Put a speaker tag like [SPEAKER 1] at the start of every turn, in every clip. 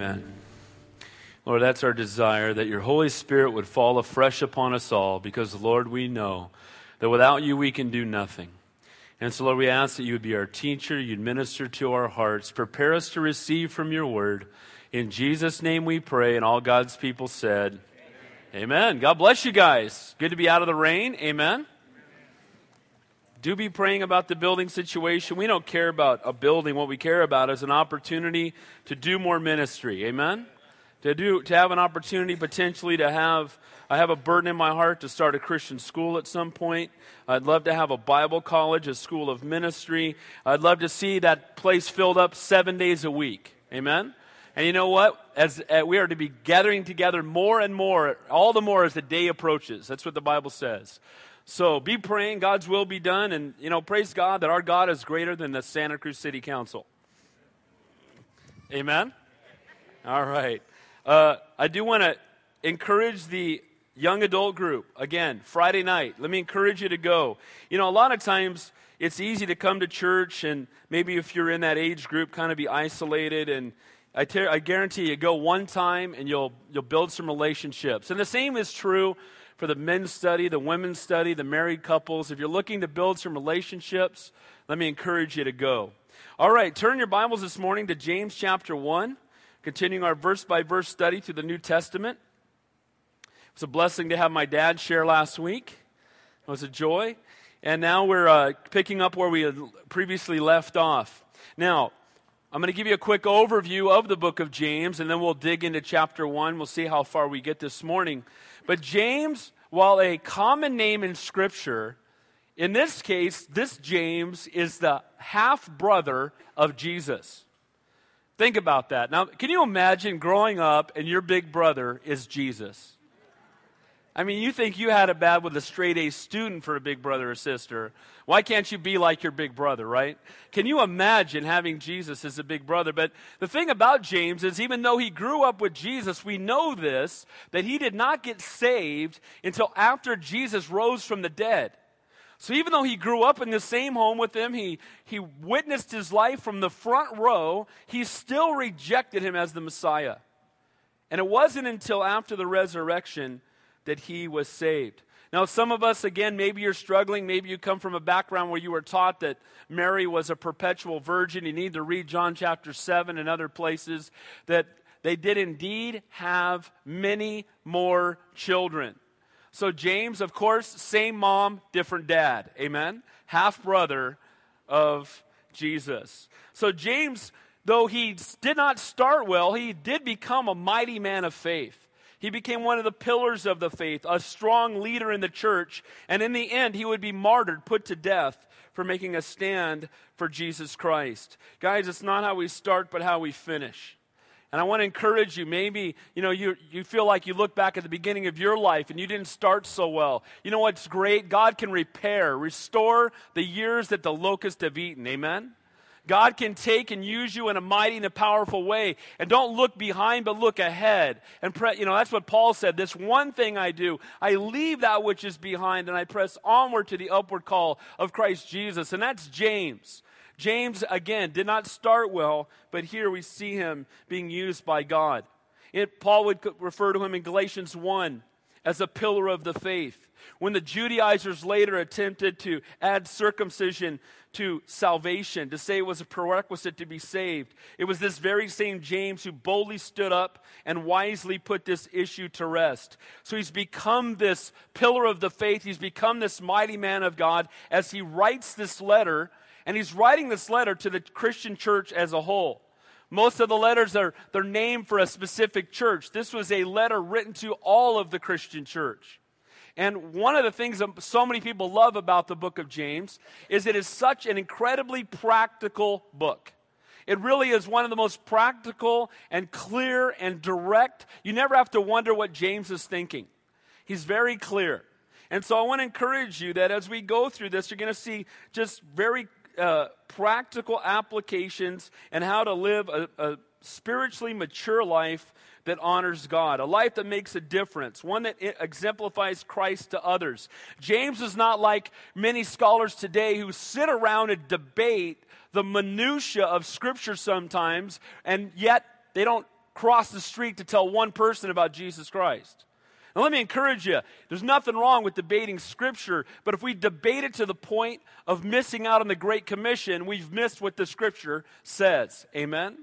[SPEAKER 1] Amen. Lord, that's our desire that your Holy Spirit would fall afresh upon us all because, Lord, we know that without you we can do nothing. And so, Lord, we ask that you would be our teacher, you'd minister to our hearts, prepare us to receive from your word. In Jesus' name we pray, and all God's people said, Amen. Amen. God bless you guys. Good to be out of the rain. Amen. Do be praying about the building situation. We don't care about a building. What we care about is an opportunity to do more ministry. Amen? To, do, to have an opportunity potentially to have, I have a burden in my heart to start a Christian school at some point. I'd love to have a Bible college, a school of ministry. I'd love to see that place filled up seven days a week. Amen? And you know what? As, as, we are to be gathering together more and more, all the more as the day approaches. That's what the Bible says. So be praying, God's will be done, and you know, praise God that our God is greater than the Santa Cruz City Council. Amen. All right. Uh, I do want to encourage the young adult group again Friday night. Let me encourage you to go. You know, a lot of times it's easy to come to church, and maybe if you're in that age group, kind of be isolated and. I, I guarantee you, go one time and you'll, you'll build some relationships. And the same is true for the men's study, the women's study, the married couples. If you're looking to build some relationships, let me encourage you to go. All right, turn your Bibles this morning to James chapter 1, continuing our verse by verse study through the New Testament. It's a blessing to have my dad share last week. It was a joy. And now we're uh, picking up where we had previously left off. Now, I'm going to give you a quick overview of the book of James, and then we'll dig into chapter 1. We'll see how far we get this morning. But James, while a common name in Scripture, in this case, this James is the half brother of Jesus. Think about that. Now, can you imagine growing up and your big brother is Jesus? I mean, you think you had it bad with a straight A student for a big brother or sister. Why can't you be like your big brother, right? Can you imagine having Jesus as a big brother? But the thing about James is, even though he grew up with Jesus, we know this, that he did not get saved until after Jesus rose from the dead. So even though he grew up in the same home with him, he, he witnessed his life from the front row, he still rejected him as the Messiah. And it wasn't until after the resurrection that he was saved. Now, some of us, again, maybe you're struggling. Maybe you come from a background where you were taught that Mary was a perpetual virgin. You need to read John chapter 7 and other places that they did indeed have many more children. So, James, of course, same mom, different dad. Amen? Half brother of Jesus. So, James, though he did not start well, he did become a mighty man of faith. He became one of the pillars of the faith, a strong leader in the church, and in the end, he would be martyred, put to death for making a stand for Jesus Christ. Guys, it's not how we start, but how we finish. And I want to encourage you. Maybe, you know, you, you feel like you look back at the beginning of your life and you didn't start so well. You know what's great? God can repair, restore the years that the locusts have eaten. Amen? God can take and use you in a mighty and a powerful way. And don't look behind, but look ahead. And, pre- you know, that's what Paul said. This one thing I do, I leave that which is behind and I press onward to the upward call of Christ Jesus. And that's James. James, again, did not start well, but here we see him being used by God. It, Paul would refer to him in Galatians 1 as a pillar of the faith. When the Judaizers later attempted to add circumcision to salvation, to say it was a prerequisite to be saved, it was this very same James who boldly stood up and wisely put this issue to rest. So he's become this pillar of the faith. He's become this mighty man of God as he writes this letter, and he's writing this letter to the Christian church as a whole. Most of the letters are they're named for a specific church. This was a letter written to all of the Christian church. And one of the things that so many people love about the book of James is it is such an incredibly practical book. It really is one of the most practical and clear and direct. You never have to wonder what James is thinking. He's very clear. And so I want to encourage you that as we go through this, you're going to see just very uh, practical applications and how to live a, a spiritually mature life that honors God, a life that makes a difference, one that exemplifies Christ to others. James is not like many scholars today who sit around and debate the minutia of Scripture sometimes, and yet they don't cross the street to tell one person about Jesus Christ. Now, let me encourage you there's nothing wrong with debating Scripture, but if we debate it to the point of missing out on the Great Commission, we've missed what the Scripture says. Amen?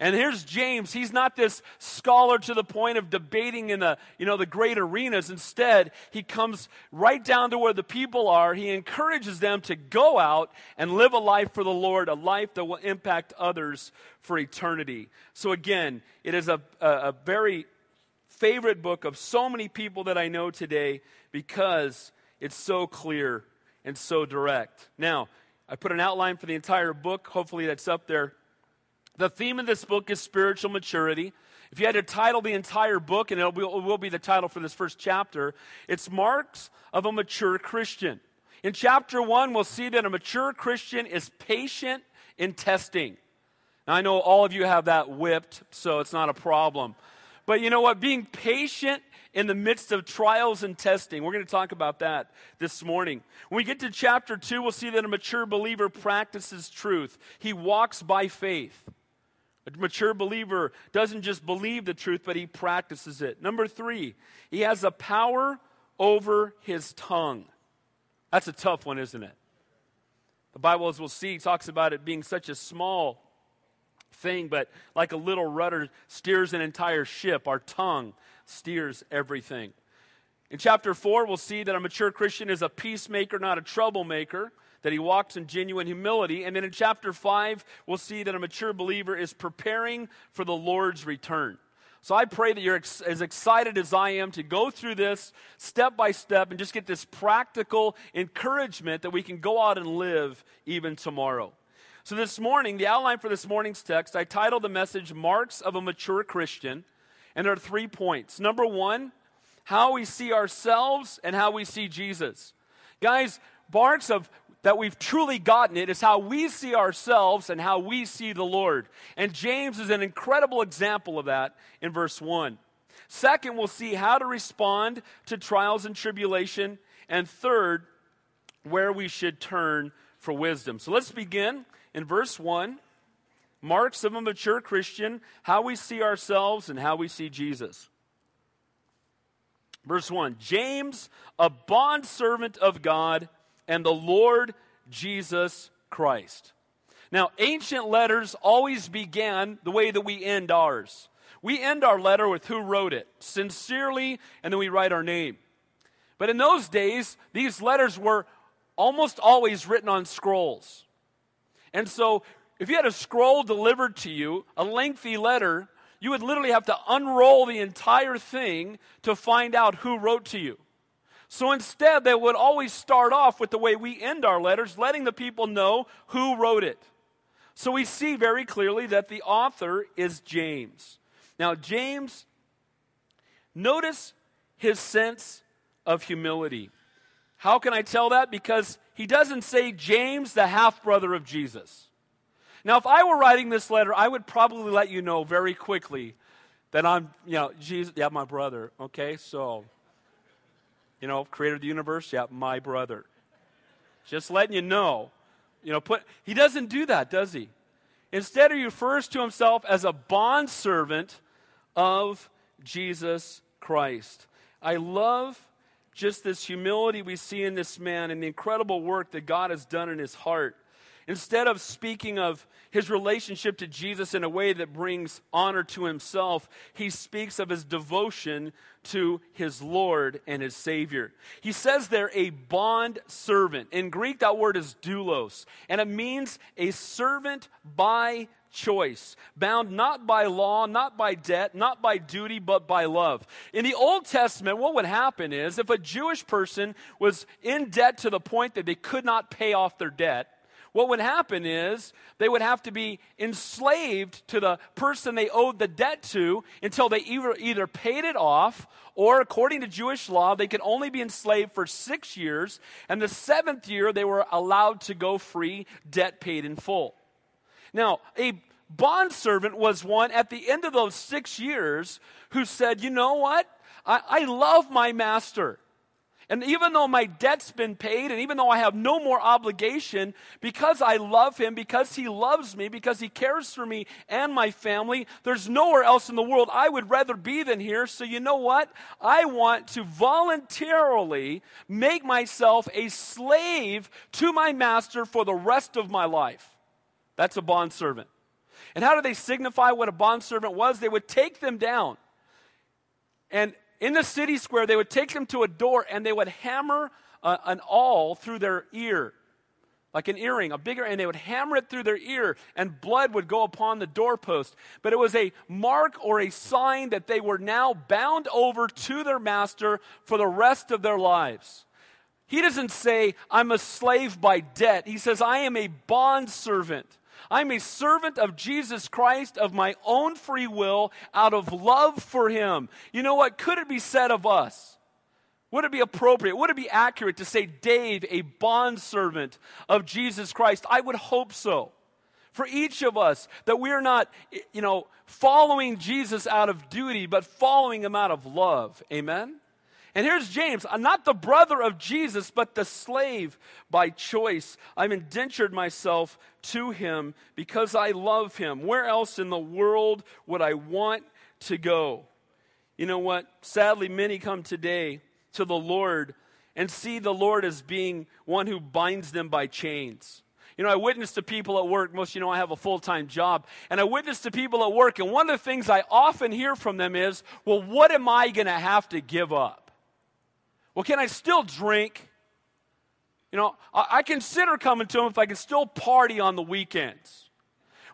[SPEAKER 1] And here's James. He's not this scholar to the point of debating in the, you know, the great arenas. Instead, he comes right down to where the people are. He encourages them to go out and live a life for the Lord, a life that will impact others for eternity. So again, it is a, a, a very favorite book of so many people that I know today because it's so clear and so direct. Now, I put an outline for the entire book. Hopefully, that's up there. The theme of this book is spiritual maturity. If you had to title the entire book, and it will, be the title for this first chapter, it's Marks of a Mature Christian. In chapter one, we'll see that a mature Christian is patient in testing. Now, I know all of you have that whipped, so it's not a problem. But you know what? Being patient in the midst of trials and testing. We're going to talk about that this morning. When we get to chapter 2, we'll see that a mature believer practices truth. He walks by faith. A mature believer doesn't just believe the truth, but he practices it. Number three, he has a power over his tongue. That's a tough one, isn't it? The Bible, as we'll see, talks about it being such a small thing, but like a little rudder steers an entire ship, our tongue steers everything. In chapter 4, we'll see that a mature Christian is a peacemaker, not a troublemaker, that he walks in genuine humility. And then in chapter 5, we'll see that a mature believer is preparing for the Lord's return. So I pray that you're ex- as excited as I am to go through this step by step and just get this practical encouragement that we can go out and live even tomorrow. So, this morning, the outline for this morning's text, I titled the message Marks of a Mature Christian. And there are three points. Number one, how we see ourselves and how we see Jesus. Guys, marks of that we've truly gotten it is how we see ourselves and how we see the Lord. And James is an incredible example of that in verse 1. Second, we'll see how to respond to trials and tribulation. And third, where we should turn for wisdom. So let's begin in verse 1, marks of a mature Christian, how we see ourselves and how we see Jesus. Verse 1 James, a bondservant of God and the Lord Jesus Christ. Now, ancient letters always began the way that we end ours. We end our letter with who wrote it, sincerely, and then we write our name. But in those days, these letters were almost always written on scrolls. And so, if you had a scroll delivered to you, a lengthy letter, you would literally have to unroll the entire thing to find out who wrote to you. So instead, they would always start off with the way we end our letters, letting the people know who wrote it. So we see very clearly that the author is James. Now, James, notice his sense of humility. How can I tell that? Because he doesn't say James, the half brother of Jesus. Now, if I were writing this letter, I would probably let you know very quickly that I'm, you know, Jesus, yeah, my brother. Okay, so, you know, creator of the universe, yeah, my brother. Just letting you know. You know, put, he doesn't do that, does he? Instead, he refers to himself as a bondservant of Jesus Christ. I love just this humility we see in this man and the incredible work that God has done in his heart. Instead of speaking of his relationship to Jesus in a way that brings honor to himself, he speaks of his devotion to his Lord and his Savior. He says there, a bond servant. In Greek, that word is doulos, and it means a servant by choice, bound not by law, not by debt, not by duty, but by love. In the Old Testament, what would happen is if a Jewish person was in debt to the point that they could not pay off their debt, what would happen is they would have to be enslaved to the person they owed the debt to until they either, either paid it off or, according to Jewish law, they could only be enslaved for six years. And the seventh year, they were allowed to go free, debt paid in full. Now, a bondservant was one at the end of those six years who said, You know what? I, I love my master. And even though my debt's been paid, and even though I have no more obligation, because I love him, because he loves me, because he cares for me and my family, there's nowhere else in the world I would rather be than here. So you know what? I want to voluntarily make myself a slave to my master for the rest of my life. That's a bondservant. And how do they signify what a bondservant was? They would take them down. And in the city square, they would take them to a door and they would hammer uh, an awl through their ear, like an earring, a bigger, and they would hammer it through their ear, and blood would go upon the doorpost. But it was a mark or a sign that they were now bound over to their master for the rest of their lives. He doesn't say, I'm a slave by debt. He says, I am a bond servant. I'm a servant of Jesus Christ of my own free will out of love for him. You know what? Could it be said of us? Would it be appropriate? Would it be accurate to say Dave, a bondservant of Jesus Christ? I would hope so. For each of us, that we are not, you know, following Jesus out of duty, but following him out of love. Amen? And here's James. I'm not the brother of Jesus, but the slave by choice. I've indentured myself to him because I love him. Where else in the world would I want to go? You know what? Sadly, many come today to the Lord and see the Lord as being one who binds them by chains. You know, I witness to people at work. Most you know I have a full time job. And I witness to people at work. And one of the things I often hear from them is, well, what am I going to have to give up? Well, can I still drink? You know, I, I consider coming to him if I can still party on the weekends.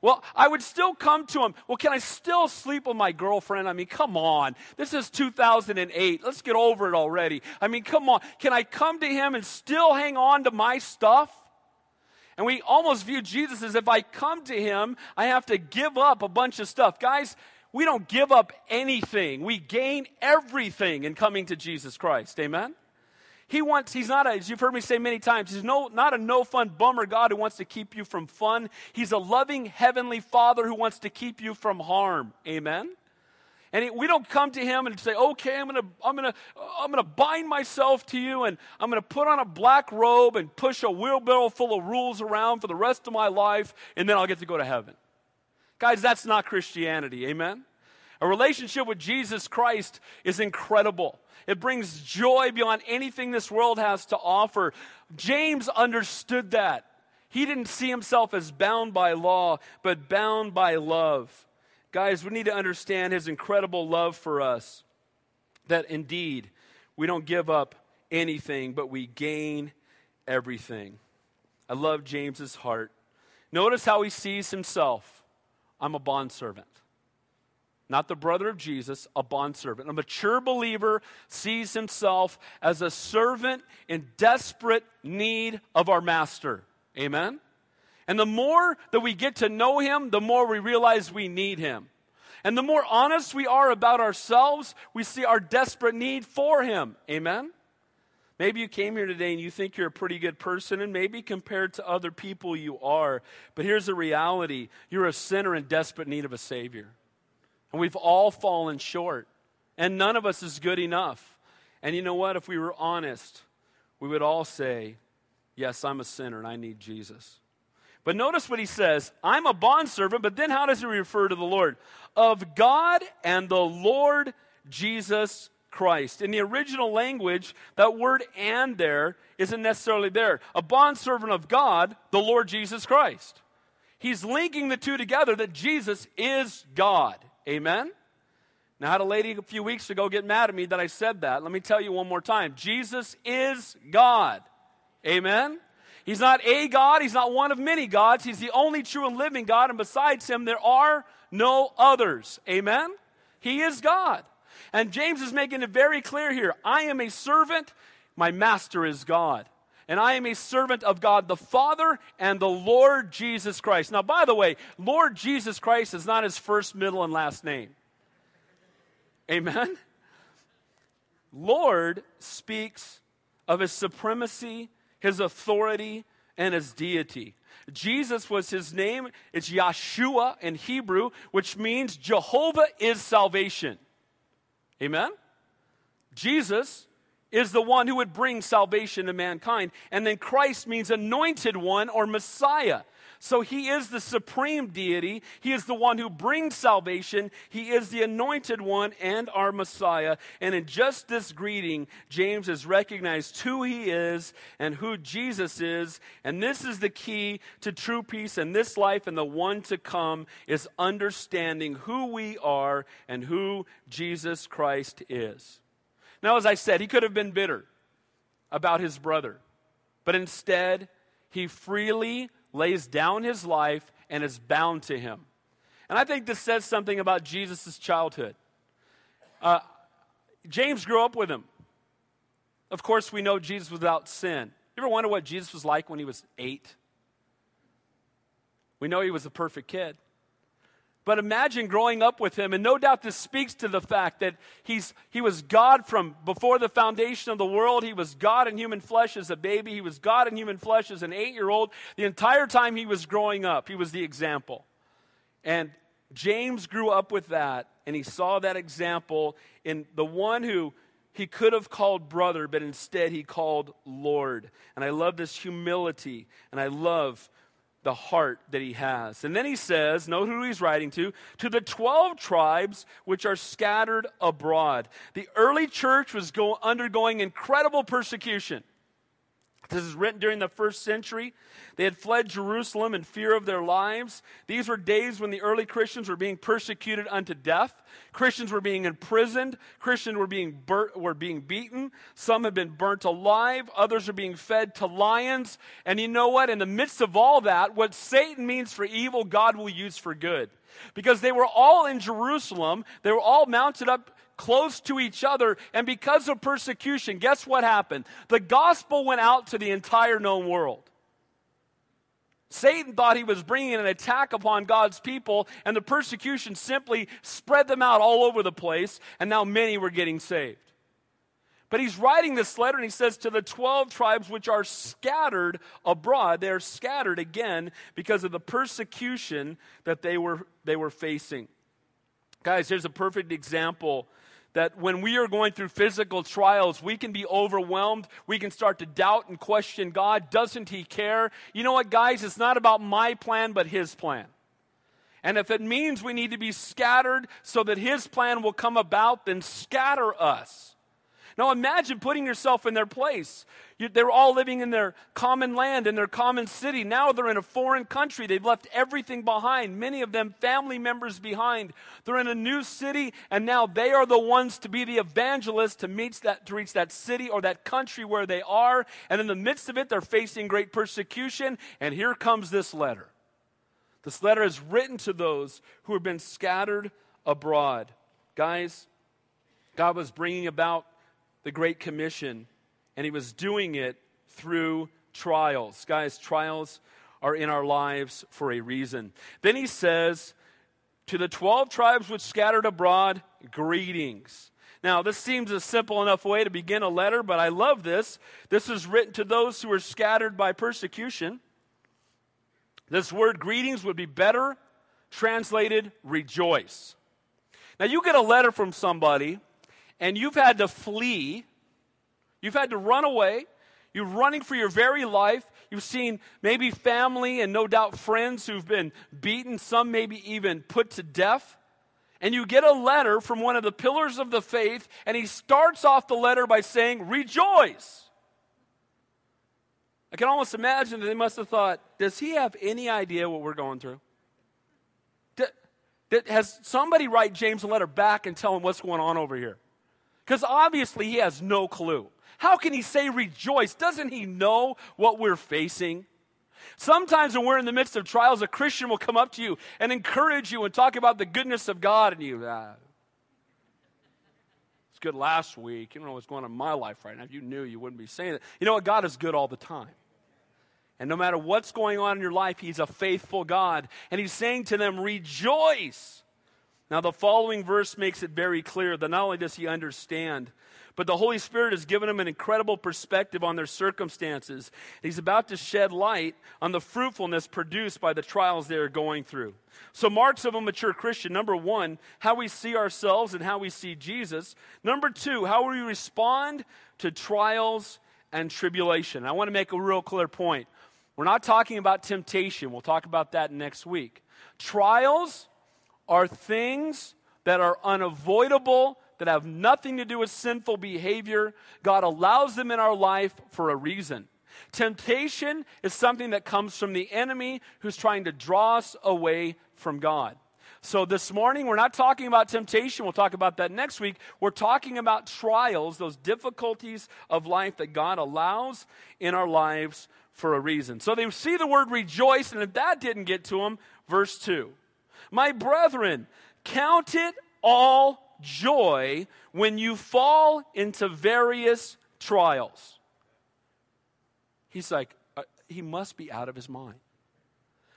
[SPEAKER 1] Well, I would still come to him. Well, can I still sleep with my girlfriend? I mean, come on. This is 2008. Let's get over it already. I mean, come on. Can I come to him and still hang on to my stuff? And we almost view Jesus as if I come to him, I have to give up a bunch of stuff. Guys, we don't give up anything. We gain everything in coming to Jesus Christ. Amen? He wants, he's not a, as you've heard me say many times, he's no, not a no fun bummer God who wants to keep you from fun. He's a loving heavenly father who wants to keep you from harm. Amen? And we don't come to him and say, okay, I'm going to I'm gonna, I'm gonna bind myself to you and I'm going to put on a black robe and push a wheelbarrow full of rules around for the rest of my life and then I'll get to go to heaven. Guys, that's not Christianity. Amen? A relationship with Jesus Christ is incredible. It brings joy beyond anything this world has to offer. James understood that. He didn't see himself as bound by law, but bound by love. Guys, we need to understand his incredible love for us. That indeed, we don't give up anything, but we gain everything. I love James's heart. Notice how he sees himself. I'm a bondservant. Not the brother of Jesus, a bondservant. A mature believer sees himself as a servant in desperate need of our master. Amen? And the more that we get to know him, the more we realize we need him. And the more honest we are about ourselves, we see our desperate need for him. Amen? Maybe you came here today and you think you're a pretty good person, and maybe compared to other people you are. But here's the reality you're a sinner in desperate need of a Savior. And we've all fallen short, and none of us is good enough. And you know what? If we were honest, we would all say, Yes, I'm a sinner and I need Jesus. But notice what he says I'm a bondservant, but then how does he refer to the Lord? Of God and the Lord Jesus Christ. In the original language, that word and there isn't necessarily there. A bondservant of God, the Lord Jesus Christ. He's linking the two together that Jesus is God. Amen? Now, I had a lady a few weeks ago get mad at me that I said that. Let me tell you one more time Jesus is God. Amen? He's not a God, He's not one of many gods. He's the only true and living God, and besides Him, there are no others. Amen? He is God. And James is making it very clear here I am a servant, my master is God. And I am a servant of God the Father and the Lord Jesus Christ. Now, by the way, Lord Jesus Christ is not his first, middle, and last name. Amen? Lord speaks of his supremacy, his authority, and his deity. Jesus was his name. It's Yeshua in Hebrew, which means Jehovah is salvation. Amen? Jesus is the one who would bring salvation to mankind. And then Christ means anointed one or Messiah. So he is the supreme deity. He is the one who brings salvation. He is the anointed one and our Messiah. And in just this greeting, James has recognized who he is and who Jesus is. And this is the key to true peace in this life and the one to come is understanding who we are and who Jesus Christ is. Now, as I said, he could have been bitter about his brother, but instead, he freely lays down his life and is bound to him. And I think this says something about Jesus' childhood. Uh, James grew up with him. Of course, we know Jesus without sin. You ever wonder what Jesus was like when he was eight? We know he was a perfect kid. But imagine growing up with him, and no doubt this speaks to the fact that he's, he was God from before the foundation of the world. He was God in human flesh as a baby. He was God in human flesh as an eight year old. The entire time he was growing up, he was the example. And James grew up with that, and he saw that example in the one who he could have called brother, but instead he called Lord. And I love this humility, and I love the heart that he has. And then he says, note who he's writing to, to the 12 tribes which are scattered abroad. The early church was go, undergoing incredible persecution. This is written during the first century. They had fled Jerusalem in fear of their lives. These were days when the early Christians were being persecuted unto death. Christians were being imprisoned. Christians were being, were being beaten. Some had been burnt alive. Others are being fed to lions. And you know what? In the midst of all that, what Satan means for evil, God will use for good. Because they were all in Jerusalem. They were all mounted up close to each other. And because of persecution, guess what happened? The gospel went out to the entire known world. Satan thought he was bringing an attack upon God's people, and the persecution simply spread them out all over the place, and now many were getting saved. But he's writing this letter, and he says, To the 12 tribes which are scattered abroad, they are scattered again because of the persecution that they were, they were facing. Guys, here's a perfect example that when we are going through physical trials, we can be overwhelmed. We can start to doubt and question God. Doesn't He care? You know what, guys? It's not about my plan, but His plan. And if it means we need to be scattered so that His plan will come about, then scatter us. Now imagine putting yourself in their place. You, they were all living in their common land, in their common city. Now they're in a foreign country. They've left everything behind, many of them family members behind. They're in a new city, and now they are the ones to be the evangelists to, meet that, to reach that city or that country where they are. And in the midst of it, they're facing great persecution. And here comes this letter. This letter is written to those who have been scattered abroad. Guys, God was bringing about the Great Commission, and he was doing it through trials. Guys, trials are in our lives for a reason. Then he says, To the 12 tribes which scattered abroad, greetings. Now, this seems a simple enough way to begin a letter, but I love this. This is written to those who are scattered by persecution. This word greetings would be better translated rejoice. Now, you get a letter from somebody and you've had to flee, you've had to run away, you're running for your very life. You've seen maybe family and no doubt friends who've been beaten, some maybe even put to death. And you get a letter from one of the pillars of the faith, and he starts off the letter by saying, Rejoice. I can almost imagine that they must have thought, Does he have any idea what we're going through? has somebody write James a letter back and tell him what's going on over here? Because obviously he has no clue. How can he say rejoice? Doesn't he know what we're facing? Sometimes when we're in the midst of trials, a Christian will come up to you and encourage you and talk about the goodness of God, and you, ah, it's good last week. You don't know what's going on in my life right now. If you knew, you wouldn't be saying it. You know what? God is good all the time. And no matter what's going on in your life, He's a faithful God. And He's saying to them, Rejoice. Now, the following verse makes it very clear that not only does he understand, But the Holy Spirit has given him an incredible perspective on their circumstances. He's about to shed light on the fruitfulness produced by the trials they are going through. So, marks of a mature Christian number one, how we see ourselves and how we see Jesus. Number two, how we respond to trials and tribulation. I want to make a real clear point. We're not talking about temptation. We'll talk about that next week. Trials are things that are unavoidable that have nothing to do with sinful behavior. God allows them in our life for a reason. Temptation is something that comes from the enemy who's trying to draw us away from God. So, this morning, we're not talking about temptation. We'll talk about that next week. We're talking about trials, those difficulties of life that God allows in our lives for a reason. So, they see the word rejoice, and if that didn't get to them, verse 2. My brethren, count it all joy when you fall into various trials. He's like, uh, he must be out of his mind.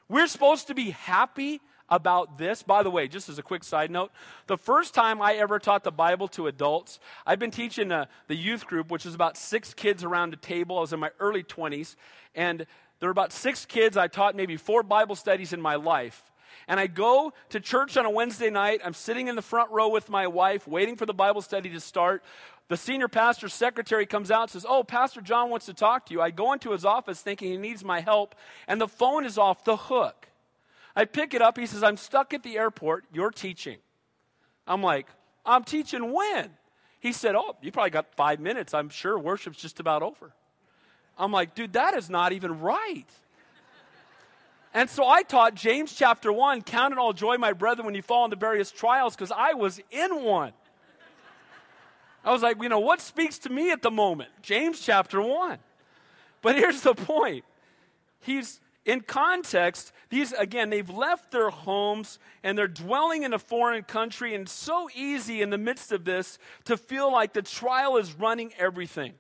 [SPEAKER 1] We're supposed to be happy about this. By the way, just as a quick side note, the first time I ever taught the Bible to adults, I've been teaching uh, the youth group, which is about six kids around a table. I was in my early 20s, and there were about six kids. I taught maybe four Bible studies in my life and I go to church on a Wednesday night. I'm sitting in the front row with my wife, waiting for the Bible study to start. The senior pastor's secretary comes out and says, Oh, Pastor John wants to talk to you. I go into his office thinking he needs my help, and the phone is off the hook. I pick it up. He says, I'm stuck at the airport. You're teaching. I'm like, I'm teaching when? He said, Oh, you probably got five minutes. I'm sure worship's just about over. I'm like, dude, that is not even right. And so I taught James chapter 1 Count it all joy, my brethren, when you fall into various trials, because I was in one. I was like, you know, what speaks to me at the moment? James chapter 1. But here's the point. He's in context, these again, they've left their homes and they're dwelling in a foreign country, and so easy in the midst of this to feel like the trial is running everything.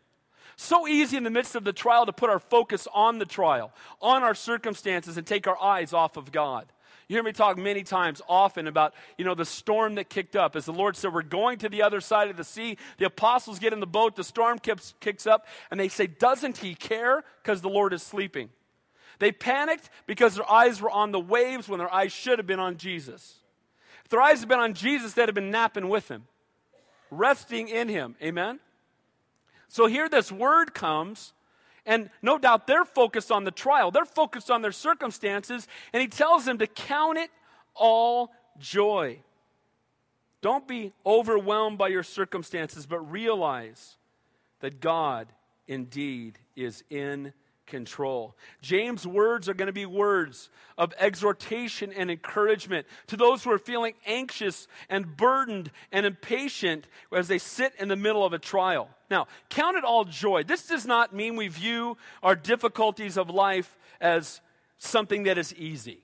[SPEAKER 1] So easy in the midst of the trial to put our focus on the trial, on our circumstances, and take our eyes off of God. You hear me talk many times, often about, you know, the storm that kicked up. As the Lord said, we're going to the other side of the sea. The apostles get in the boat, the storm kicks, kicks up, and they say, Doesn't he care? Because the Lord is sleeping. They panicked because their eyes were on the waves when their eyes should have been on Jesus. If their eyes had been on Jesus, they'd have been napping with him, resting in him. Amen? So here this word comes, and no doubt they're focused on the trial, they're focused on their circumstances, and he tells them to count it all joy. Don't be overwhelmed by your circumstances, but realize that God indeed is in control. James' words are going to be words of exhortation and encouragement to those who are feeling anxious and burdened and impatient as they sit in the middle of a trial. Now, count it all joy. This does not mean we view our difficulties of life as something that is easy.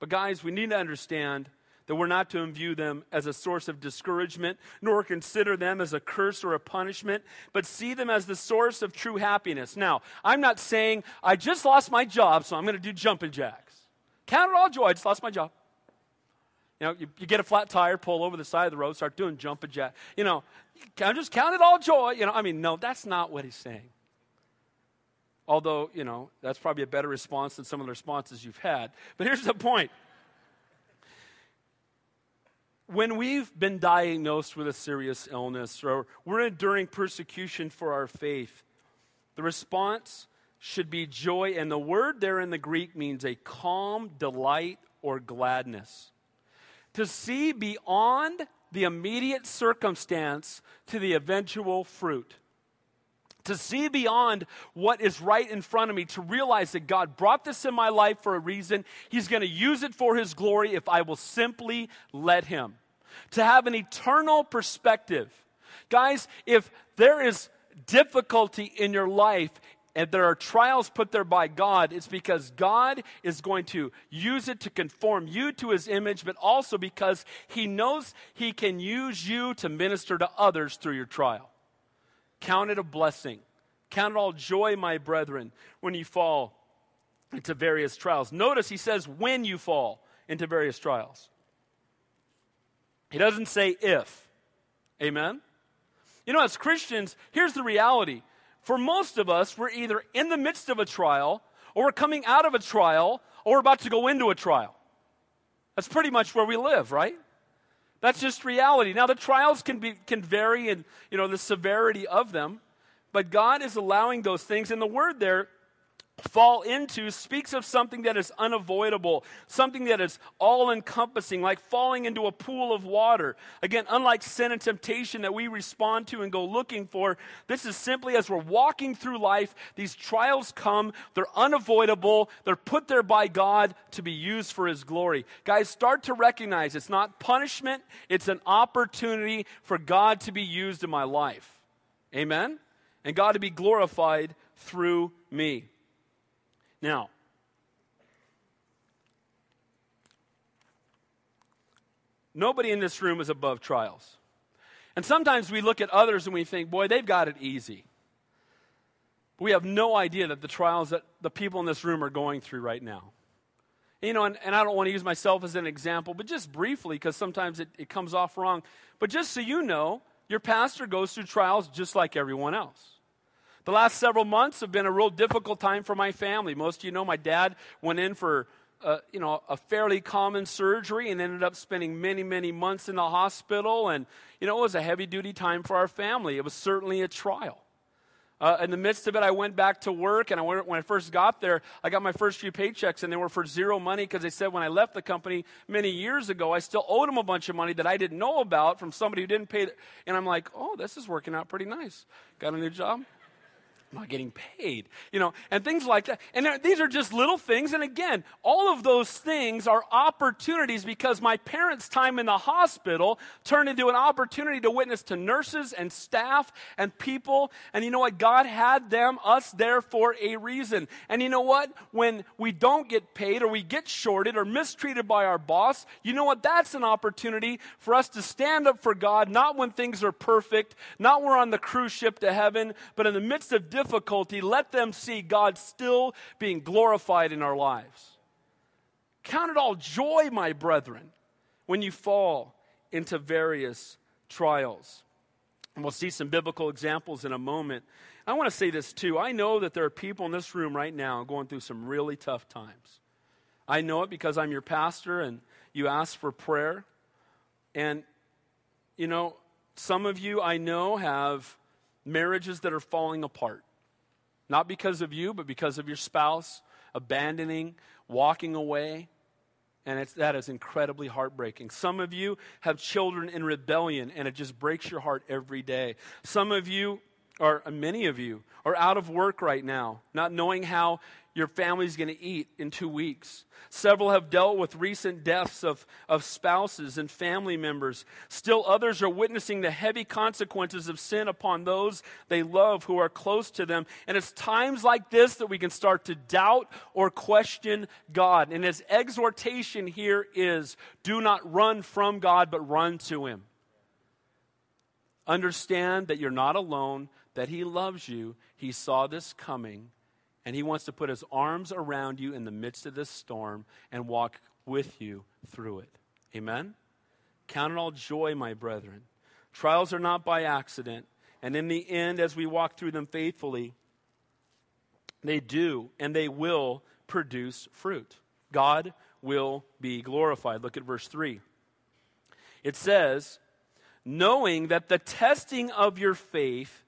[SPEAKER 1] But, guys, we need to understand that we're not to view them as a source of discouragement, nor consider them as a curse or a punishment, but see them as the source of true happiness. Now, I'm not saying I just lost my job, so I'm going to do jumping jacks. Count it all joy, I just lost my job. You know, you, you, get a flat tire, pull over the side of the road, start doing jumping jack. You know, I'm just count it all joy. You know, I mean, no, that's not what he's saying. Although, you know, that's probably a better response than some of the responses you've had. But here's the point when we've been diagnosed with a serious illness or we're enduring persecution for our faith, the response should be joy. And the word there in the Greek means a calm delight or gladness. To see beyond the immediate circumstance to the eventual fruit. To see beyond what is right in front of me, to realize that God brought this in my life for a reason. He's going to use it for His glory if I will simply let Him. To have an eternal perspective. Guys, if there is difficulty in your life, and there are trials put there by God, it's because God is going to use it to conform you to his image, but also because he knows he can use you to minister to others through your trial. Count it a blessing. Count it all joy, my brethren, when you fall into various trials. Notice he says when you fall into various trials. He doesn't say if. Amen? You know, as Christians, here's the reality. For most of us, we're either in the midst of a trial, or we're coming out of a trial, or we're about to go into a trial. That's pretty much where we live, right? That's just reality. Now, the trials can, be, can vary in you know, the severity of them, but God is allowing those things. And the word there fall into speaks of something that is unavoidable, something that is all encompassing, like falling into a pool of water. Again, unlike sin and temptation that we respond to and go looking for, this is simply as we're walking through life, these trials come, they're unavoidable, they're put there by God to be used for His glory. Guys, start to recognize it's not punishment, it's an opportunity for God to be used in my life. Amen? And God to be glorified through me. Now, nobody in this room is above trials. And sometimes we look at others and we think, boy, they've got it easy. We have no idea that the trials that the people in this room are going through right now. You know, and, and I don't want to use myself as an example, but just briefly, because sometimes it, it comes off wrong. But just so you know, your pastor goes through trials just like everyone else. The last several months have been a real difficult time for my family. Most of you know my dad went in for uh, you know, a fairly common surgery and ended up spending many, many months in the hospital. And, you know, it was a heavy duty time for our family. It was certainly a trial. Uh, in the midst of it, I went back to work, and I went, when I first got there, I got my first few paychecks, and they were for zero money because they said when I left the company many years ago, I still owed them a bunch of money that I didn't know about from somebody who didn't pay. And I'm like, oh, this is working out pretty nice. Got a new job? Am I getting paid? You know, and things like that. And these are just little things. And again, all of those things are opportunities because my parents' time in the hospital turned into an opportunity to witness to nurses and staff and people. And you know what? God had them, us there for a reason. And you know what? When we don't get paid or we get shorted or mistreated by our boss, you know what? That's an opportunity for us to stand up for God, not when things are perfect, not we're on the cruise ship to heaven, but in the midst of difficulty, let them see God still being glorified in our lives. Count it all joy, my brethren, when you fall into various trials. And we'll see some biblical examples in a moment. I want to say this too. I know that there are people in this room right now going through some really tough times. I know it because I'm your pastor and you ask for prayer. And, you know, some of you I know have marriages that are falling apart. Not because of you, but because of your spouse abandoning, walking away. And that is incredibly heartbreaking. Some of you have children in rebellion, and it just breaks your heart every day. Some of you, or many of you, are out of work right now, not knowing how your family's going to eat in two weeks. Several have dealt with recent deaths of, of spouses and family members. Still, others are witnessing the heavy consequences of sin upon those they love who are close to them. And it's times like this that we can start to doubt or question God. And his exhortation here is do not run from God, but run to him. Understand that you're not alone, that he loves you. He saw this coming and He wants to put His arms around you in the midst of this storm and walk with you through it. Amen? Count it all joy, my brethren. Trials are not by accident. And in the end, as we walk through them faithfully, they do and they will produce fruit. God will be glorified. Look at verse 3. It says, knowing that the testing of your faith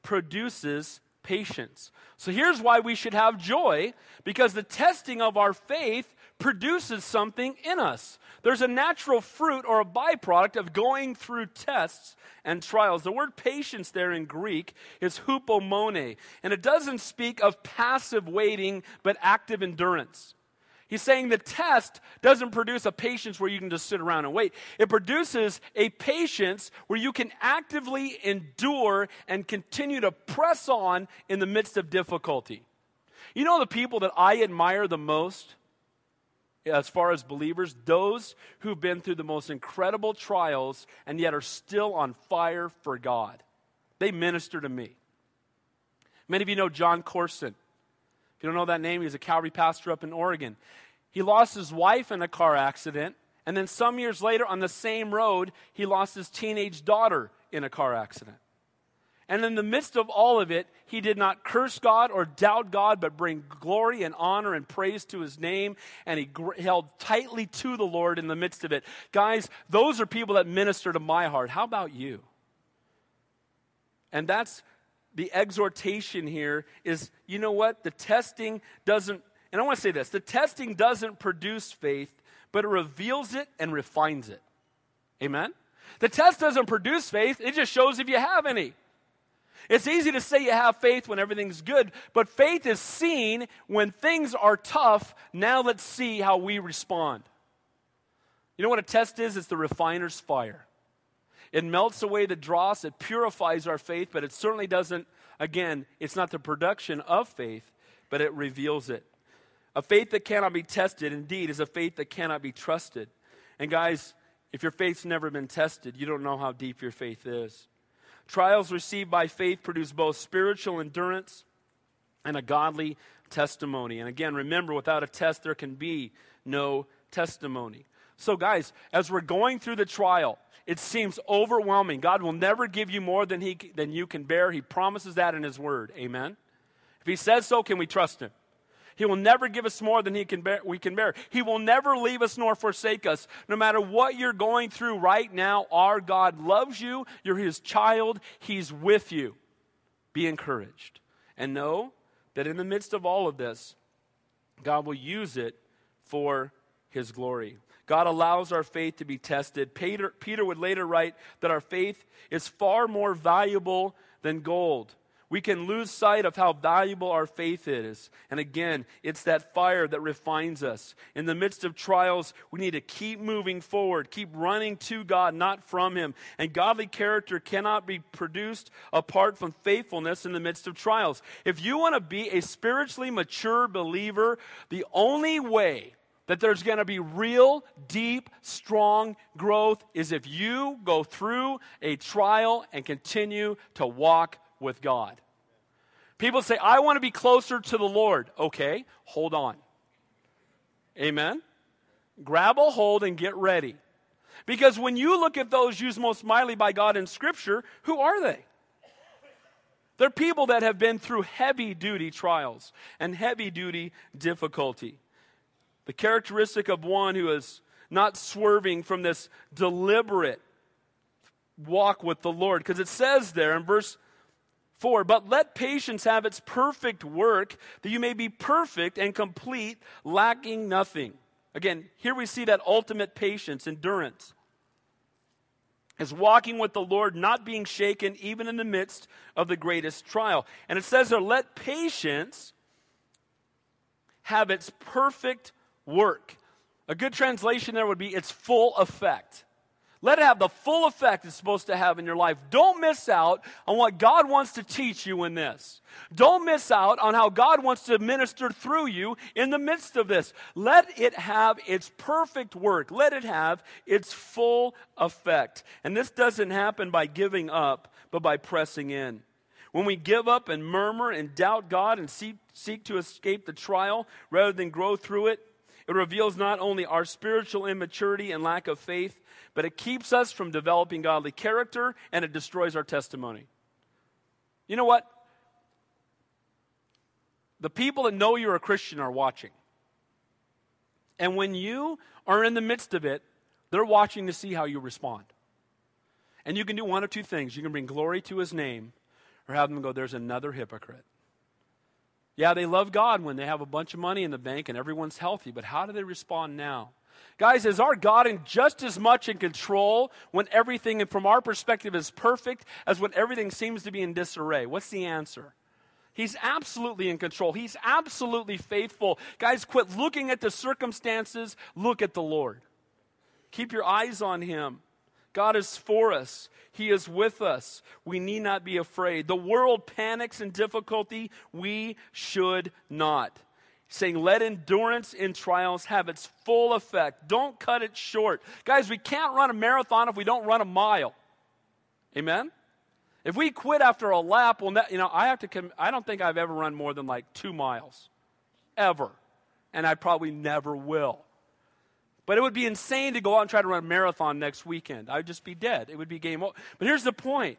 [SPEAKER 1] produces patience. So here's why we should have joy because the testing of our faith produces something in us. There's a natural fruit or a byproduct of going through tests and trials. The word patience there in Greek is hupomone, and it doesn't speak of passive waiting but active endurance. He's saying the test doesn't produce a patience where you can just sit around and wait. It produces a patience where you can actively endure and continue to press on in the midst of difficulty. You know the people that I admire the most as far as believers? Those who've been through the most incredible trials and yet are still on fire for God. They minister to me. Many of you know John Courson. If you don't know that name, he's a Calvary pastor up in Oregon. He lost his wife in a car accident, and then some years later, on the same road, he lost his teenage daughter in a car accident. And in the midst of all of it, he did not curse God or doubt God, but bring glory and honor and praise to his name. And he gr- held tightly to the Lord in the midst of it. Guys, those are people that minister to my heart. How about you? And that's the exhortation here is you know what? The testing doesn't, and I want to say this the testing doesn't produce faith, but it reveals it and refines it. Amen? The test doesn't produce faith, it just shows if you have any. It's easy to say you have faith when everything's good, but faith is seen when things are tough. Now let's see how we respond. You know what a test is? It's the refiner's fire. It melts away the dross, it purifies our faith, but it certainly doesn't, again, it's not the production of faith, but it reveals it. A faith that cannot be tested, indeed, is a faith that cannot be trusted. And guys, if your faith's never been tested, you don't know how deep your faith is. Trials received by faith produce both spiritual endurance and a godly testimony. And again, remember, without a test, there can be no testimony. So, guys, as we're going through the trial, it seems overwhelming. God will never give you more than, he, than you can bear. He promises that in His Word. Amen? If He says so, can we trust Him? He will never give us more than he can bear, we can bear. He will never leave us nor forsake us. No matter what you're going through right now, our God loves you. You're his child. He's with you. Be encouraged. And know that in the midst of all of this, God will use it for his glory. God allows our faith to be tested. Peter, Peter would later write that our faith is far more valuable than gold we can lose sight of how valuable our faith is. And again, it's that fire that refines us. In the midst of trials, we need to keep moving forward, keep running to God, not from Him. And godly character cannot be produced apart from faithfulness in the midst of trials. If you want to be a spiritually mature believer, the only way that there's going to be real, deep, strong growth is if you go through a trial and continue to walk with God. People say, I want to be closer to the Lord. Okay, hold on. Amen? Grab a hold and get ready. Because when you look at those used most mightily by God in Scripture, who are they? They're people that have been through heavy duty trials and heavy duty difficulty. The characteristic of one who is not swerving from this deliberate walk with the Lord. Because it says there in verse 4 But let patience have its perfect work, that you may be perfect and complete, lacking nothing. Again, here we see that ultimate patience, endurance. Is walking with the Lord, not being shaken even in the midst of the greatest trial. And it says there, let patience have its perfect work. A good translation there would be its full effect. Let it have the full effect it's supposed to have in your life. Don't miss out on what God wants to teach you in this. Don't miss out on how God wants to minister through you in the midst of this. Let it have its perfect work. Let it have its full effect. And this doesn't happen by giving up, but by pressing in. When we give up and murmur and doubt God and seek, seek to escape the trial rather than grow through it, it reveals not only our spiritual immaturity and lack of faith, but it keeps us from developing godly character and it destroys our testimony. You know what? The people that know you're a Christian are watching. And when you are in the midst of it, they're watching to see how you respond. And you can do one of two things. You can bring glory to his name, or have them go, there's another hypocrite. Yeah, they love God when they have a bunch of money in the bank and everyone's healthy, but how do they respond now? Guys, is our God in just as much in control when everything from our perspective is perfect as when everything seems to be in disarray? What's the answer? He's absolutely in control. He's absolutely faithful. Guys, quit looking at the circumstances, look at the Lord. Keep your eyes on Him. God is for us. He is with us. We need not be afraid. The world panics in difficulty. We should not saying, let endurance in trials have its full effect. Don't cut it short. Guys, we can't run a marathon if we don't run a mile. Amen? If we quit after a lap, well, you know, I have to, com- I don't think I've ever run more than like two miles. Ever. And I probably never will. But it would be insane to go out and try to run a marathon next weekend. I would just be dead. It would be game over. But here's the point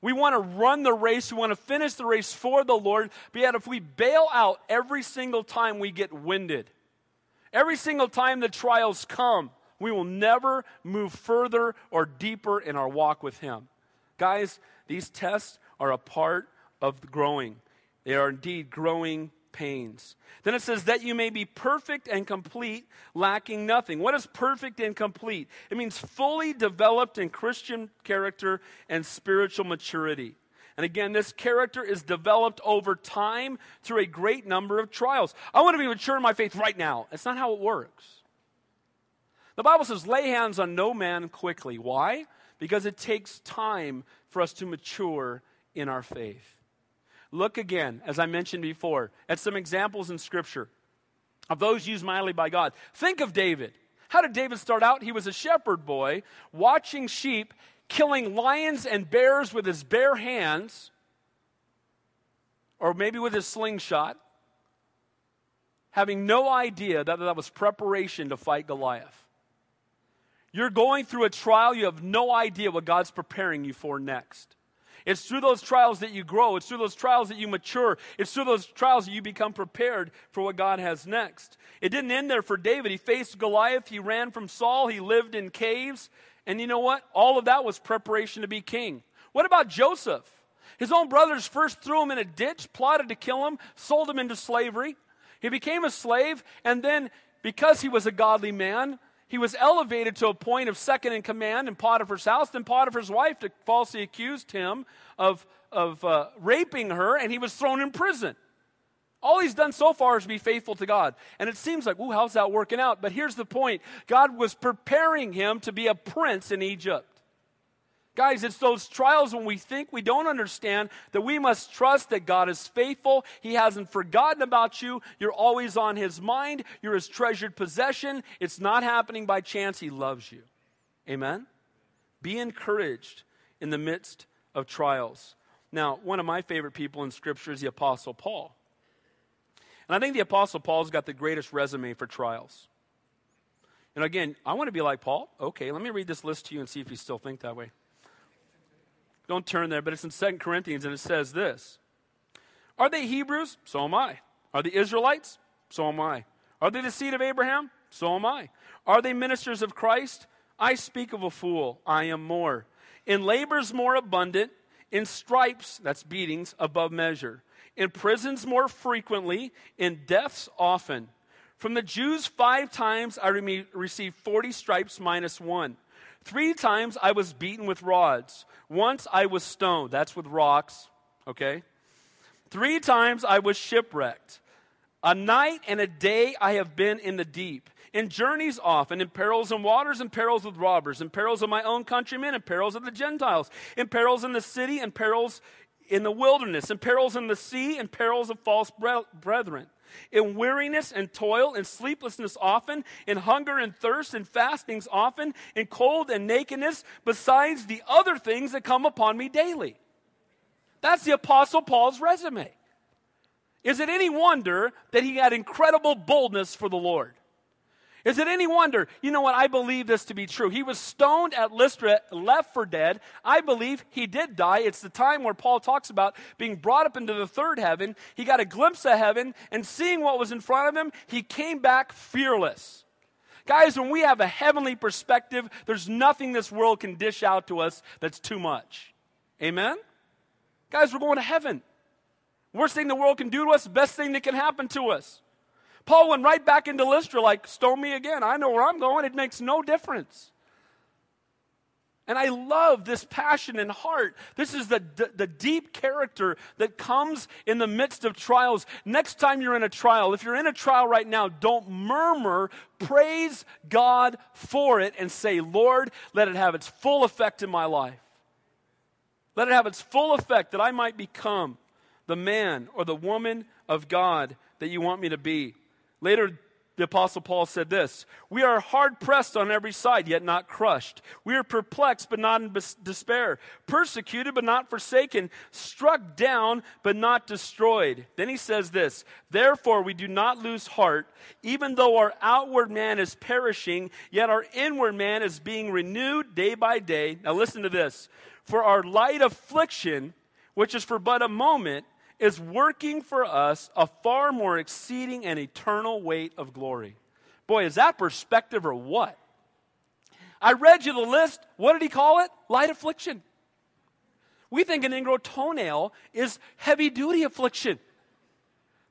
[SPEAKER 1] We want to run the race. We want to finish the race for the Lord. But yet, if we bail out every single time we get winded, every single time the trials come, we will never move further or deeper in our walk with Him. Guys, these tests are a part of growing. They are indeed growing pains. Then it says, that you may be perfect and complete, lacking nothing. What is perfect and complete? It means fully developed in Christian character and spiritual maturity. And again, this character is developed over time through a great number of trials. I want to be mature in my faith right now. It's not how it works. The Bible says, lay hands on no man quickly. Why? Because it takes time for us to mature in our faith. Look again, as I mentioned before, at some examples in Scripture of those used mightily by God. Think of David. How did David start out? He was a shepherd boy watching sheep, killing lions and bears with his bare hands, or maybe with his slingshot, having no idea that that was preparation to fight Goliath. You're going through a trial, you have no idea what God's preparing you for next. It's through those trials that you grow. It's through those trials that you mature. It's through those trials that you become prepared for what God has next. It didn't end there for David. He faced Goliath. He ran from Saul. He lived in caves. And you know what? All of that was preparation to be king. What about Joseph? His own brothers first threw him in a ditch, plotted to kill him, sold him into slavery. He became a slave, and then because he was a godly man, he was elevated to a point of second in command in Potiphar's house. Then Potiphar's wife falsely accused him of, of uh, raping her, and he was thrown in prison. All he's done so far is be faithful to God. And it seems like, ooh, how's that working out? But here's the point God was preparing him to be a prince in Egypt. Guys, it's those trials when we think we don't understand that we must trust that God is faithful. He hasn't forgotten about you. You're always on His mind. You're His treasured possession. It's not happening by chance. He loves you. Amen? Be encouraged in the midst of trials. Now, one of my favorite people in Scripture is the Apostle Paul. And I think the Apostle Paul's got the greatest resume for trials. And again, I want to be like Paul. Okay, let me read this list to you and see if you still think that way. Don't turn there, but it's in Second Corinthians and it says this Are they Hebrews? So am I. Are they Israelites? So am I. Are they the seed of Abraham? So am I. Are they ministers of Christ? I speak of a fool. I am more. In labors more abundant, in stripes, that's beatings, above measure. In prisons more frequently, in deaths often. From the Jews, five times I re- received 40 stripes minus one. Three times I was beaten with rods. Once I was stoned. That's with rocks, okay? Three times I was shipwrecked. A night and a day I have been in the deep, in journeys often, in perils and waters, in perils with robbers, in perils of my own countrymen, in perils of the Gentiles, in perils in the city, in perils in the wilderness, in perils in the sea, in perils of false brethren in weariness and toil, in sleeplessness often, in hunger and thirst, in fastings often, in cold and nakedness, besides the other things that come upon me daily. That's the Apostle Paul's resume. Is it any wonder that he had incredible boldness for the Lord? Is it any wonder? You know what? I believe this to be true. He was stoned at Lystra, left for dead. I believe he did die. It's the time where Paul talks about being brought up into the third heaven. He got a glimpse of heaven, and seeing what was in front of him, he came back fearless. Guys, when we have a heavenly perspective, there's nothing this world can dish out to us that's too much. Amen? Guys, we're going to heaven. Worst thing the world can do to us, best thing that can happen to us. Paul went right back into Lystra, like, stone me again. I know where I'm going. It makes no difference. And I love this passion and heart. This is the, the, the, deep character that comes in the midst of trials. Next time you're in a trial, if you're in a trial right now, don't murmur. Praise God for it and say, Lord, let it have its full effect in my life. Let it have its full effect that I might become the man or the woman of God that you want me to be. Later, the Apostle Paul said this We are hard pressed on every side, yet not crushed. We are perplexed, but not in despair. Persecuted, but not forsaken. Struck down, but not destroyed. Then he says this Therefore, we do not lose heart, even though our outward man is perishing, yet our inward man is being renewed day by day. Now, listen to this. For our light affliction, which is for but a moment, is working for us a far more exceeding and eternal weight of glory. Boy, is that perspective or what? I read you the list. What did he call it? Light affliction. We think an ingrown toenail is heavy duty affliction.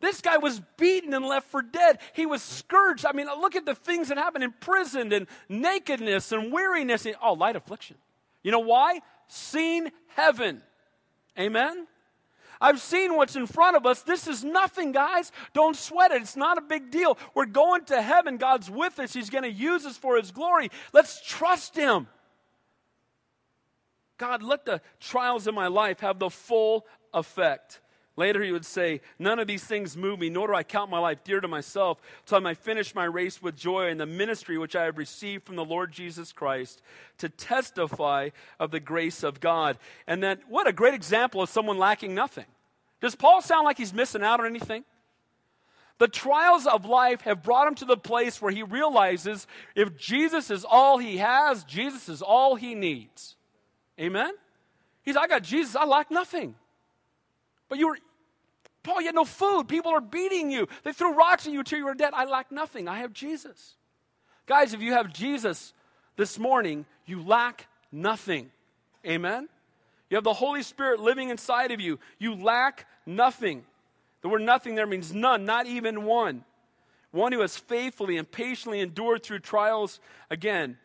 [SPEAKER 1] This guy was beaten and left for dead. He was scourged. I mean, look at the things that happened imprisoned and nakedness and weariness. Oh, light affliction. You know why? Seen heaven. Amen? I've seen what's in front of us. This is nothing, guys. Don't sweat it. It's not a big deal. We're going to heaven. God's with us. He's going to use us for His glory. Let's trust Him. God, let the trials in my life have the full effect. Later, he would say, None of these things move me, nor do I count my life dear to myself, till I finish my race with joy in the ministry which I have received from the Lord Jesus Christ to testify of the grace of God. And then, what a great example of someone lacking nothing. Does Paul sound like he's missing out on anything? The trials of life have brought him to the place where he realizes if Jesus is all he has, Jesus is all he needs. Amen? He's, I got Jesus, I lack nothing. But you were, Paul, you had no food. People are beating you. They threw rocks at you until you were dead. I lack nothing. I have Jesus. Guys, if you have Jesus this morning, you lack nothing. Amen? You have the Holy Spirit living inside of you. You lack nothing. The word nothing there means none, not even one. One who has faithfully and patiently endured through trials, again,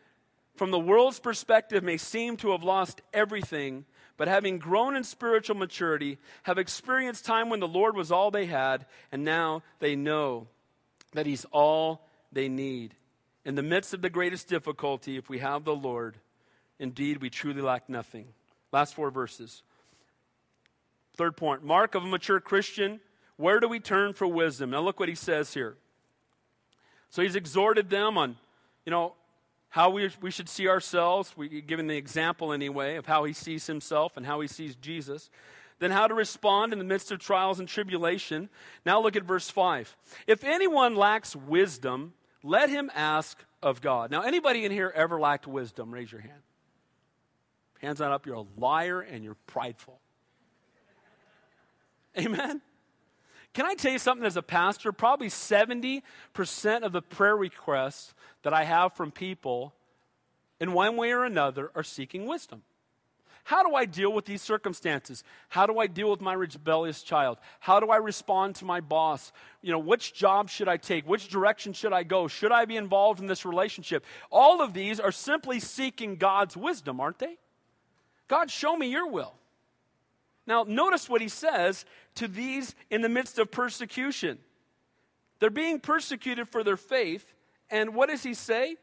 [SPEAKER 1] from the world's perspective, may seem to have lost everything, but having grown in spiritual maturity, have experienced time when the Lord was all they had, and now they know that He's all they need. In the midst of the greatest difficulty, if we have the Lord, indeed we truly lack nothing. Last four verses. Third point mark of a mature Christian. Where do we turn for wisdom? Now look what he says here. So he's exhorted them on, you know, how we, we should see ourselves. We given the example anyway of how he sees himself and how he sees Jesus. Then how to respond in the midst of trials and tribulation. Now look at verse 5. If anyone lacks wisdom, let him ask of God. Now, anybody in here ever lacked wisdom? Raise your hand. Hands not up, you're a liar and you're prideful. Amen? Can I tell you something as a pastor? Probably 70% of the prayer requests that I have from people, in one way or another, are seeking wisdom. How do I deal with these circumstances? How do I deal with my rebellious child? How do I respond to my boss? You know, which job should I take? Which direction should I go? Should I be involved in this relationship? All of these are simply seeking God's wisdom, aren't they? God, show me your will. Now, notice what he says to these in the midst of persecution. They're being persecuted for their faith, and what does he say?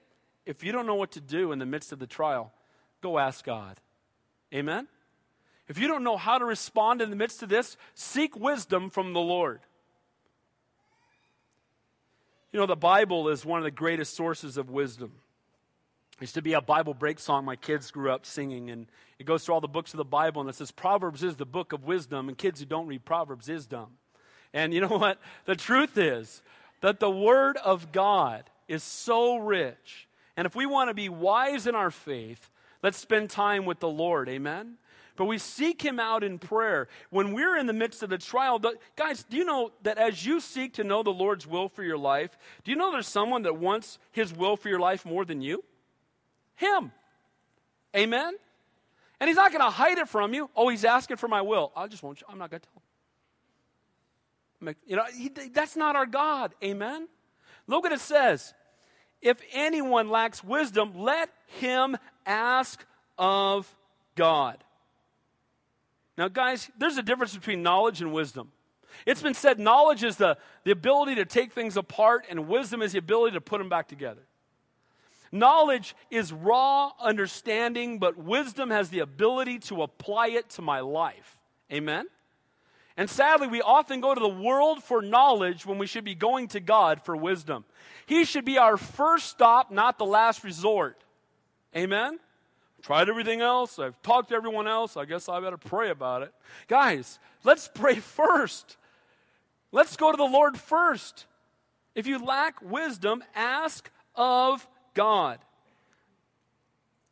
[SPEAKER 1] If you don't know what to do in the midst of the trial, go ask God. Amen? If you don't know how to respond in the midst of this, seek wisdom from the Lord. You know, the Bible is one of the greatest sources of wisdom. Used to be a Bible break song my kids grew up singing, and it goes through all the books of the Bible, and it says, Proverbs is the book of wisdom, and kids who don't read Proverbs is dumb. And you know what? The truth is that the Word of God is so rich. And if we want to be wise in our faith, let's spend time with the Lord. Amen? But we seek Him out in prayer. When we're in the midst of the trial, the, guys, do you know that as you seek to know the Lord's will for your life, do you know there's someone that wants His will for your life more than you? Him. Amen? And He's not going to hide it from you. Oh, He's asking for my will. I just won't, I'm not going to tell Him. You know, he, that's not our God. Amen? Look what it says. If anyone lacks wisdom, let him ask of God. Now, guys, there's a difference between knowledge and wisdom. It's been said knowledge is the, the ability to take things apart, and wisdom is the ability to put them back together. Knowledge is raw understanding, but wisdom has the ability to apply it to my life. Amen? And sadly, we often go to the world for knowledge when we should be going to God for wisdom. He should be our first stop, not the last resort. Amen? Tried everything else. I've talked to everyone else. I guess I better pray about it. Guys, let's pray first. Let's go to the Lord first. If you lack wisdom, ask of God.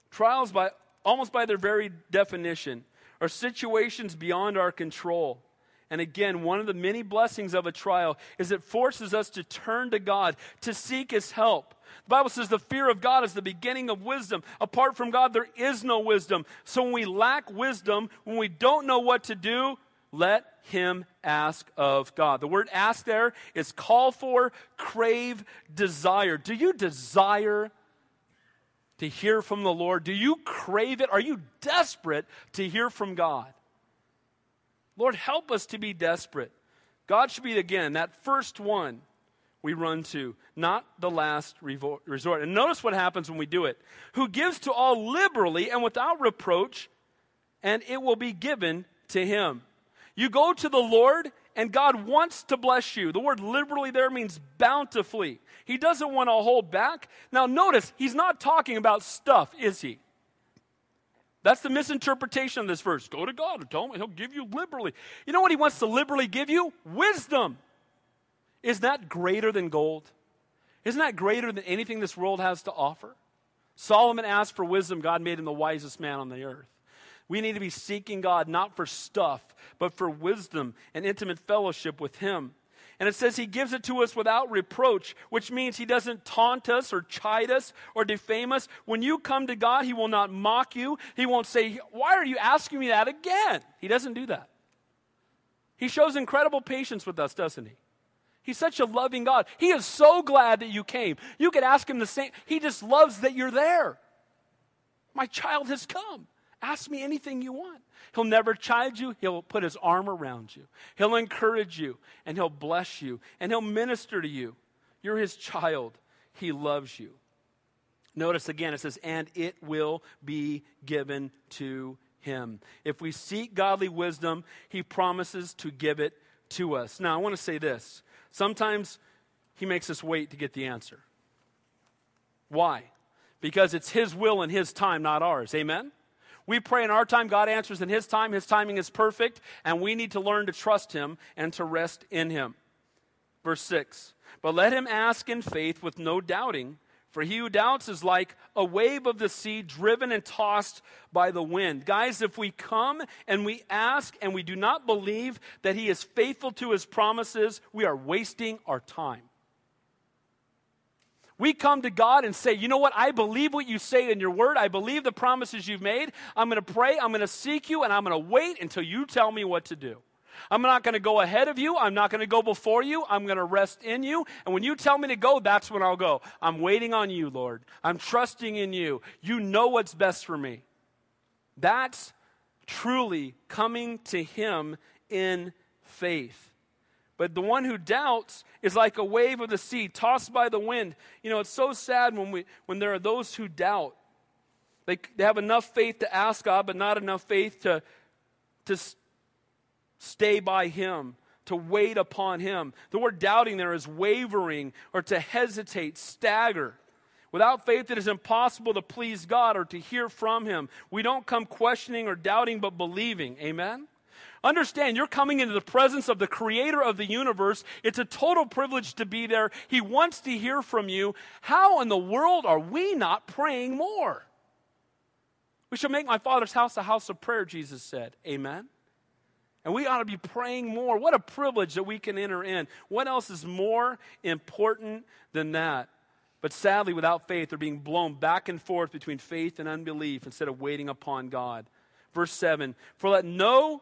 [SPEAKER 1] Trials, by almost by their very definition, are situations beyond our control. And again, one of the many blessings of a trial is it forces us to turn to God, to seek His help. The Bible says the fear of God is the beginning of wisdom. Apart from God, there is no wisdom. So when we lack wisdom, when we don't know what to do, let him ask of God. The word ask there is call for, crave, desire. Do you desire to hear from the Lord? Do you crave it? Are you desperate to hear from God? Lord, help us to be desperate. God should be, again, that first one we run to, not the last resort. And notice what happens when we do it. Who gives to all liberally and without reproach, and it will be given to him. You go to the Lord, and God wants to bless you. The word liberally there means bountifully. He doesn't want to hold back. Now, notice, he's not talking about stuff, is he? That's the misinterpretation of this verse. Go to God and tell him he'll give you liberally. You know what he wants to liberally give you? Wisdom. Is that greater than gold? Isn't that greater than anything this world has to offer? Solomon asked for wisdom. God made him the wisest man on the earth. We need to be seeking God not for stuff, but for wisdom and intimate fellowship with Him. And it says He gives it to us without reproach, which means He doesn't taunt us or chide us or defame us. When you come to God, He will not mock you. He won't say, Why are you asking me that again? He doesn't do that. He shows incredible patience with us, doesn't He? He's such a loving God. He is so glad that you came. You could ask Him the same. He just loves that you're there. My child has come. Ask me anything you want. He'll never chide you. He'll put his arm around you. He'll encourage you and he'll bless you and he'll minister to you. You're his child. He loves you. Notice again, it says, and it will be given to him. If we seek godly wisdom, he promises to give it to us. Now, I want to say this. Sometimes he makes us wait to get the answer. Why? Because it's his will and his time, not ours. Amen? We pray in our time, God answers in His time. His timing is perfect, and we need to learn to trust Him and to rest in Him. Verse 6 But let him ask in faith with no doubting, for he who doubts is like a wave of the sea driven and tossed by the wind. Guys, if we come and we ask and we do not believe that He is faithful to His promises, we are wasting our time. We come to God and say, you know what? I believe what you say in your word. I believe the promises you've made. I'm going to pray. I'm going to seek you, and I'm going to wait until you tell me what to do. I'm not going to go ahead of you. I'm not going to go before you. I'm going to rest in you. And when you tell me to go, that's when I'll go. I'm waiting on you, Lord. I'm trusting in you. You know what's best for me. That's truly coming to Him in faith. But the one who doubts is like a wave of the sea tossed by the wind. You know, it's so sad when, we, when there are those who doubt. They, they have enough faith to ask God, but not enough faith to, to stay by Him, to wait upon Him. The word doubting there is wavering or to hesitate, stagger. Without faith, it is impossible to please God or to hear from Him. We don't come questioning or doubting, but believing. Amen? Understand, you're coming into the presence of the creator of the universe. It's a total privilege to be there. He wants to hear from you. How in the world are we not praying more? We should make my father's house a house of prayer, Jesus said. Amen. And we ought to be praying more. What a privilege that we can enter in. What else is more important than that? But sadly, without faith, they're being blown back and forth between faith and unbelief instead of waiting upon God. Verse 7 For let no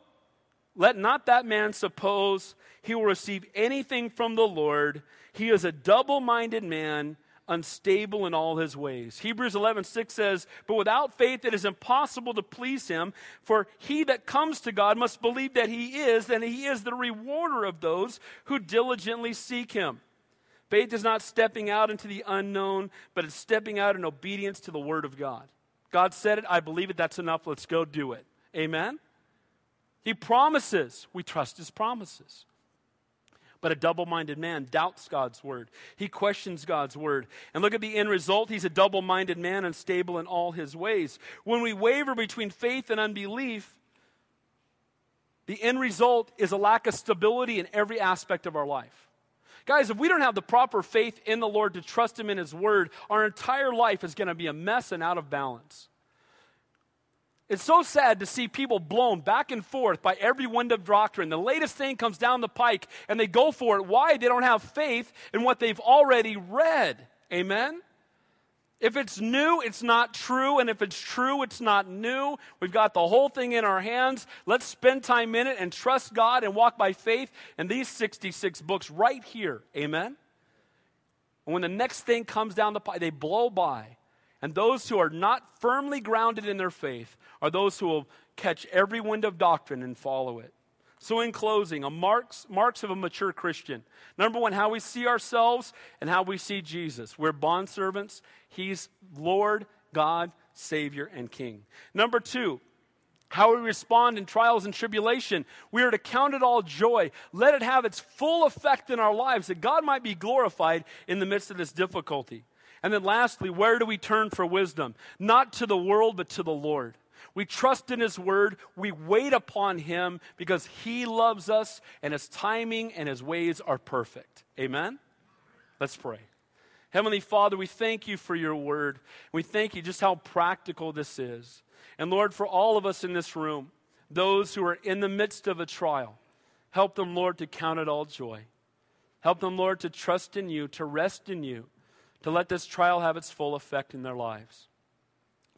[SPEAKER 1] let not that man suppose he will receive anything from the Lord. He is a double minded man, unstable in all his ways. Hebrews 11 6 says, But without faith it is impossible to please him, for he that comes to God must believe that he is, and he is the rewarder of those who diligently seek him. Faith is not stepping out into the unknown, but it's stepping out in obedience to the word of God. God said it, I believe it, that's enough, let's go do it. Amen? He promises, we trust his promises. But a double minded man doubts God's word. He questions God's word. And look at the end result. He's a double minded man, unstable in all his ways. When we waver between faith and unbelief, the end result is a lack of stability in every aspect of our life. Guys, if we don't have the proper faith in the Lord to trust Him in His Word, our entire life is going to be a mess and out of balance. It's so sad to see people blown back and forth by every wind of doctrine. The latest thing comes down the pike and they go for it. Why? They don't have faith in what they've already read. Amen? If it's new, it's not true. And if it's true, it's not new. We've got the whole thing in our hands. Let's spend time in it and trust God and walk by faith in these 66 books right here. Amen? And when the next thing comes down the pipe, they blow by. And those who are not firmly grounded in their faith are those who will catch every wind of doctrine and follow it. So, in closing, a marks, marks of a mature Christian. Number one, how we see ourselves and how we see Jesus. We're bondservants. He's Lord, God, Savior, and King. Number two, how we respond in trials and tribulation. We are to count it all joy. Let it have its full effect in our lives that God might be glorified in the midst of this difficulty. And then lastly, where do we turn for wisdom? Not to the world, but to the Lord. We trust in His Word. We wait upon Him because He loves us and His timing and His ways are perfect. Amen? Let's pray. Heavenly Father, we thank you for your Word. We thank you just how practical this is. And Lord, for all of us in this room, those who are in the midst of a trial, help them, Lord, to count it all joy. Help them, Lord, to trust in you, to rest in you, to let this trial have its full effect in their lives.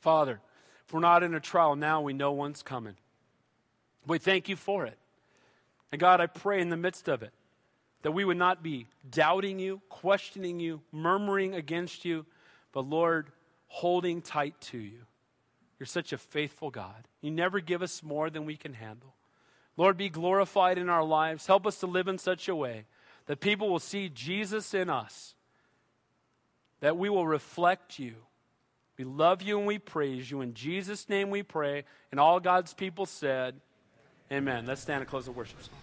[SPEAKER 1] Father, if we're not in a trial now, we know one's coming. We thank you for it. And God, I pray in the midst of it that we would not be doubting you, questioning you, murmuring against you, but Lord, holding tight to you. You're such a faithful God. You never give us more than we can handle. Lord, be glorified in our lives. Help us to live in such a way that people will see Jesus in us, that we will reflect you we love you and we praise you. In Jesus' name we pray. And all God's people said, Amen. Let's stand and close the worship song.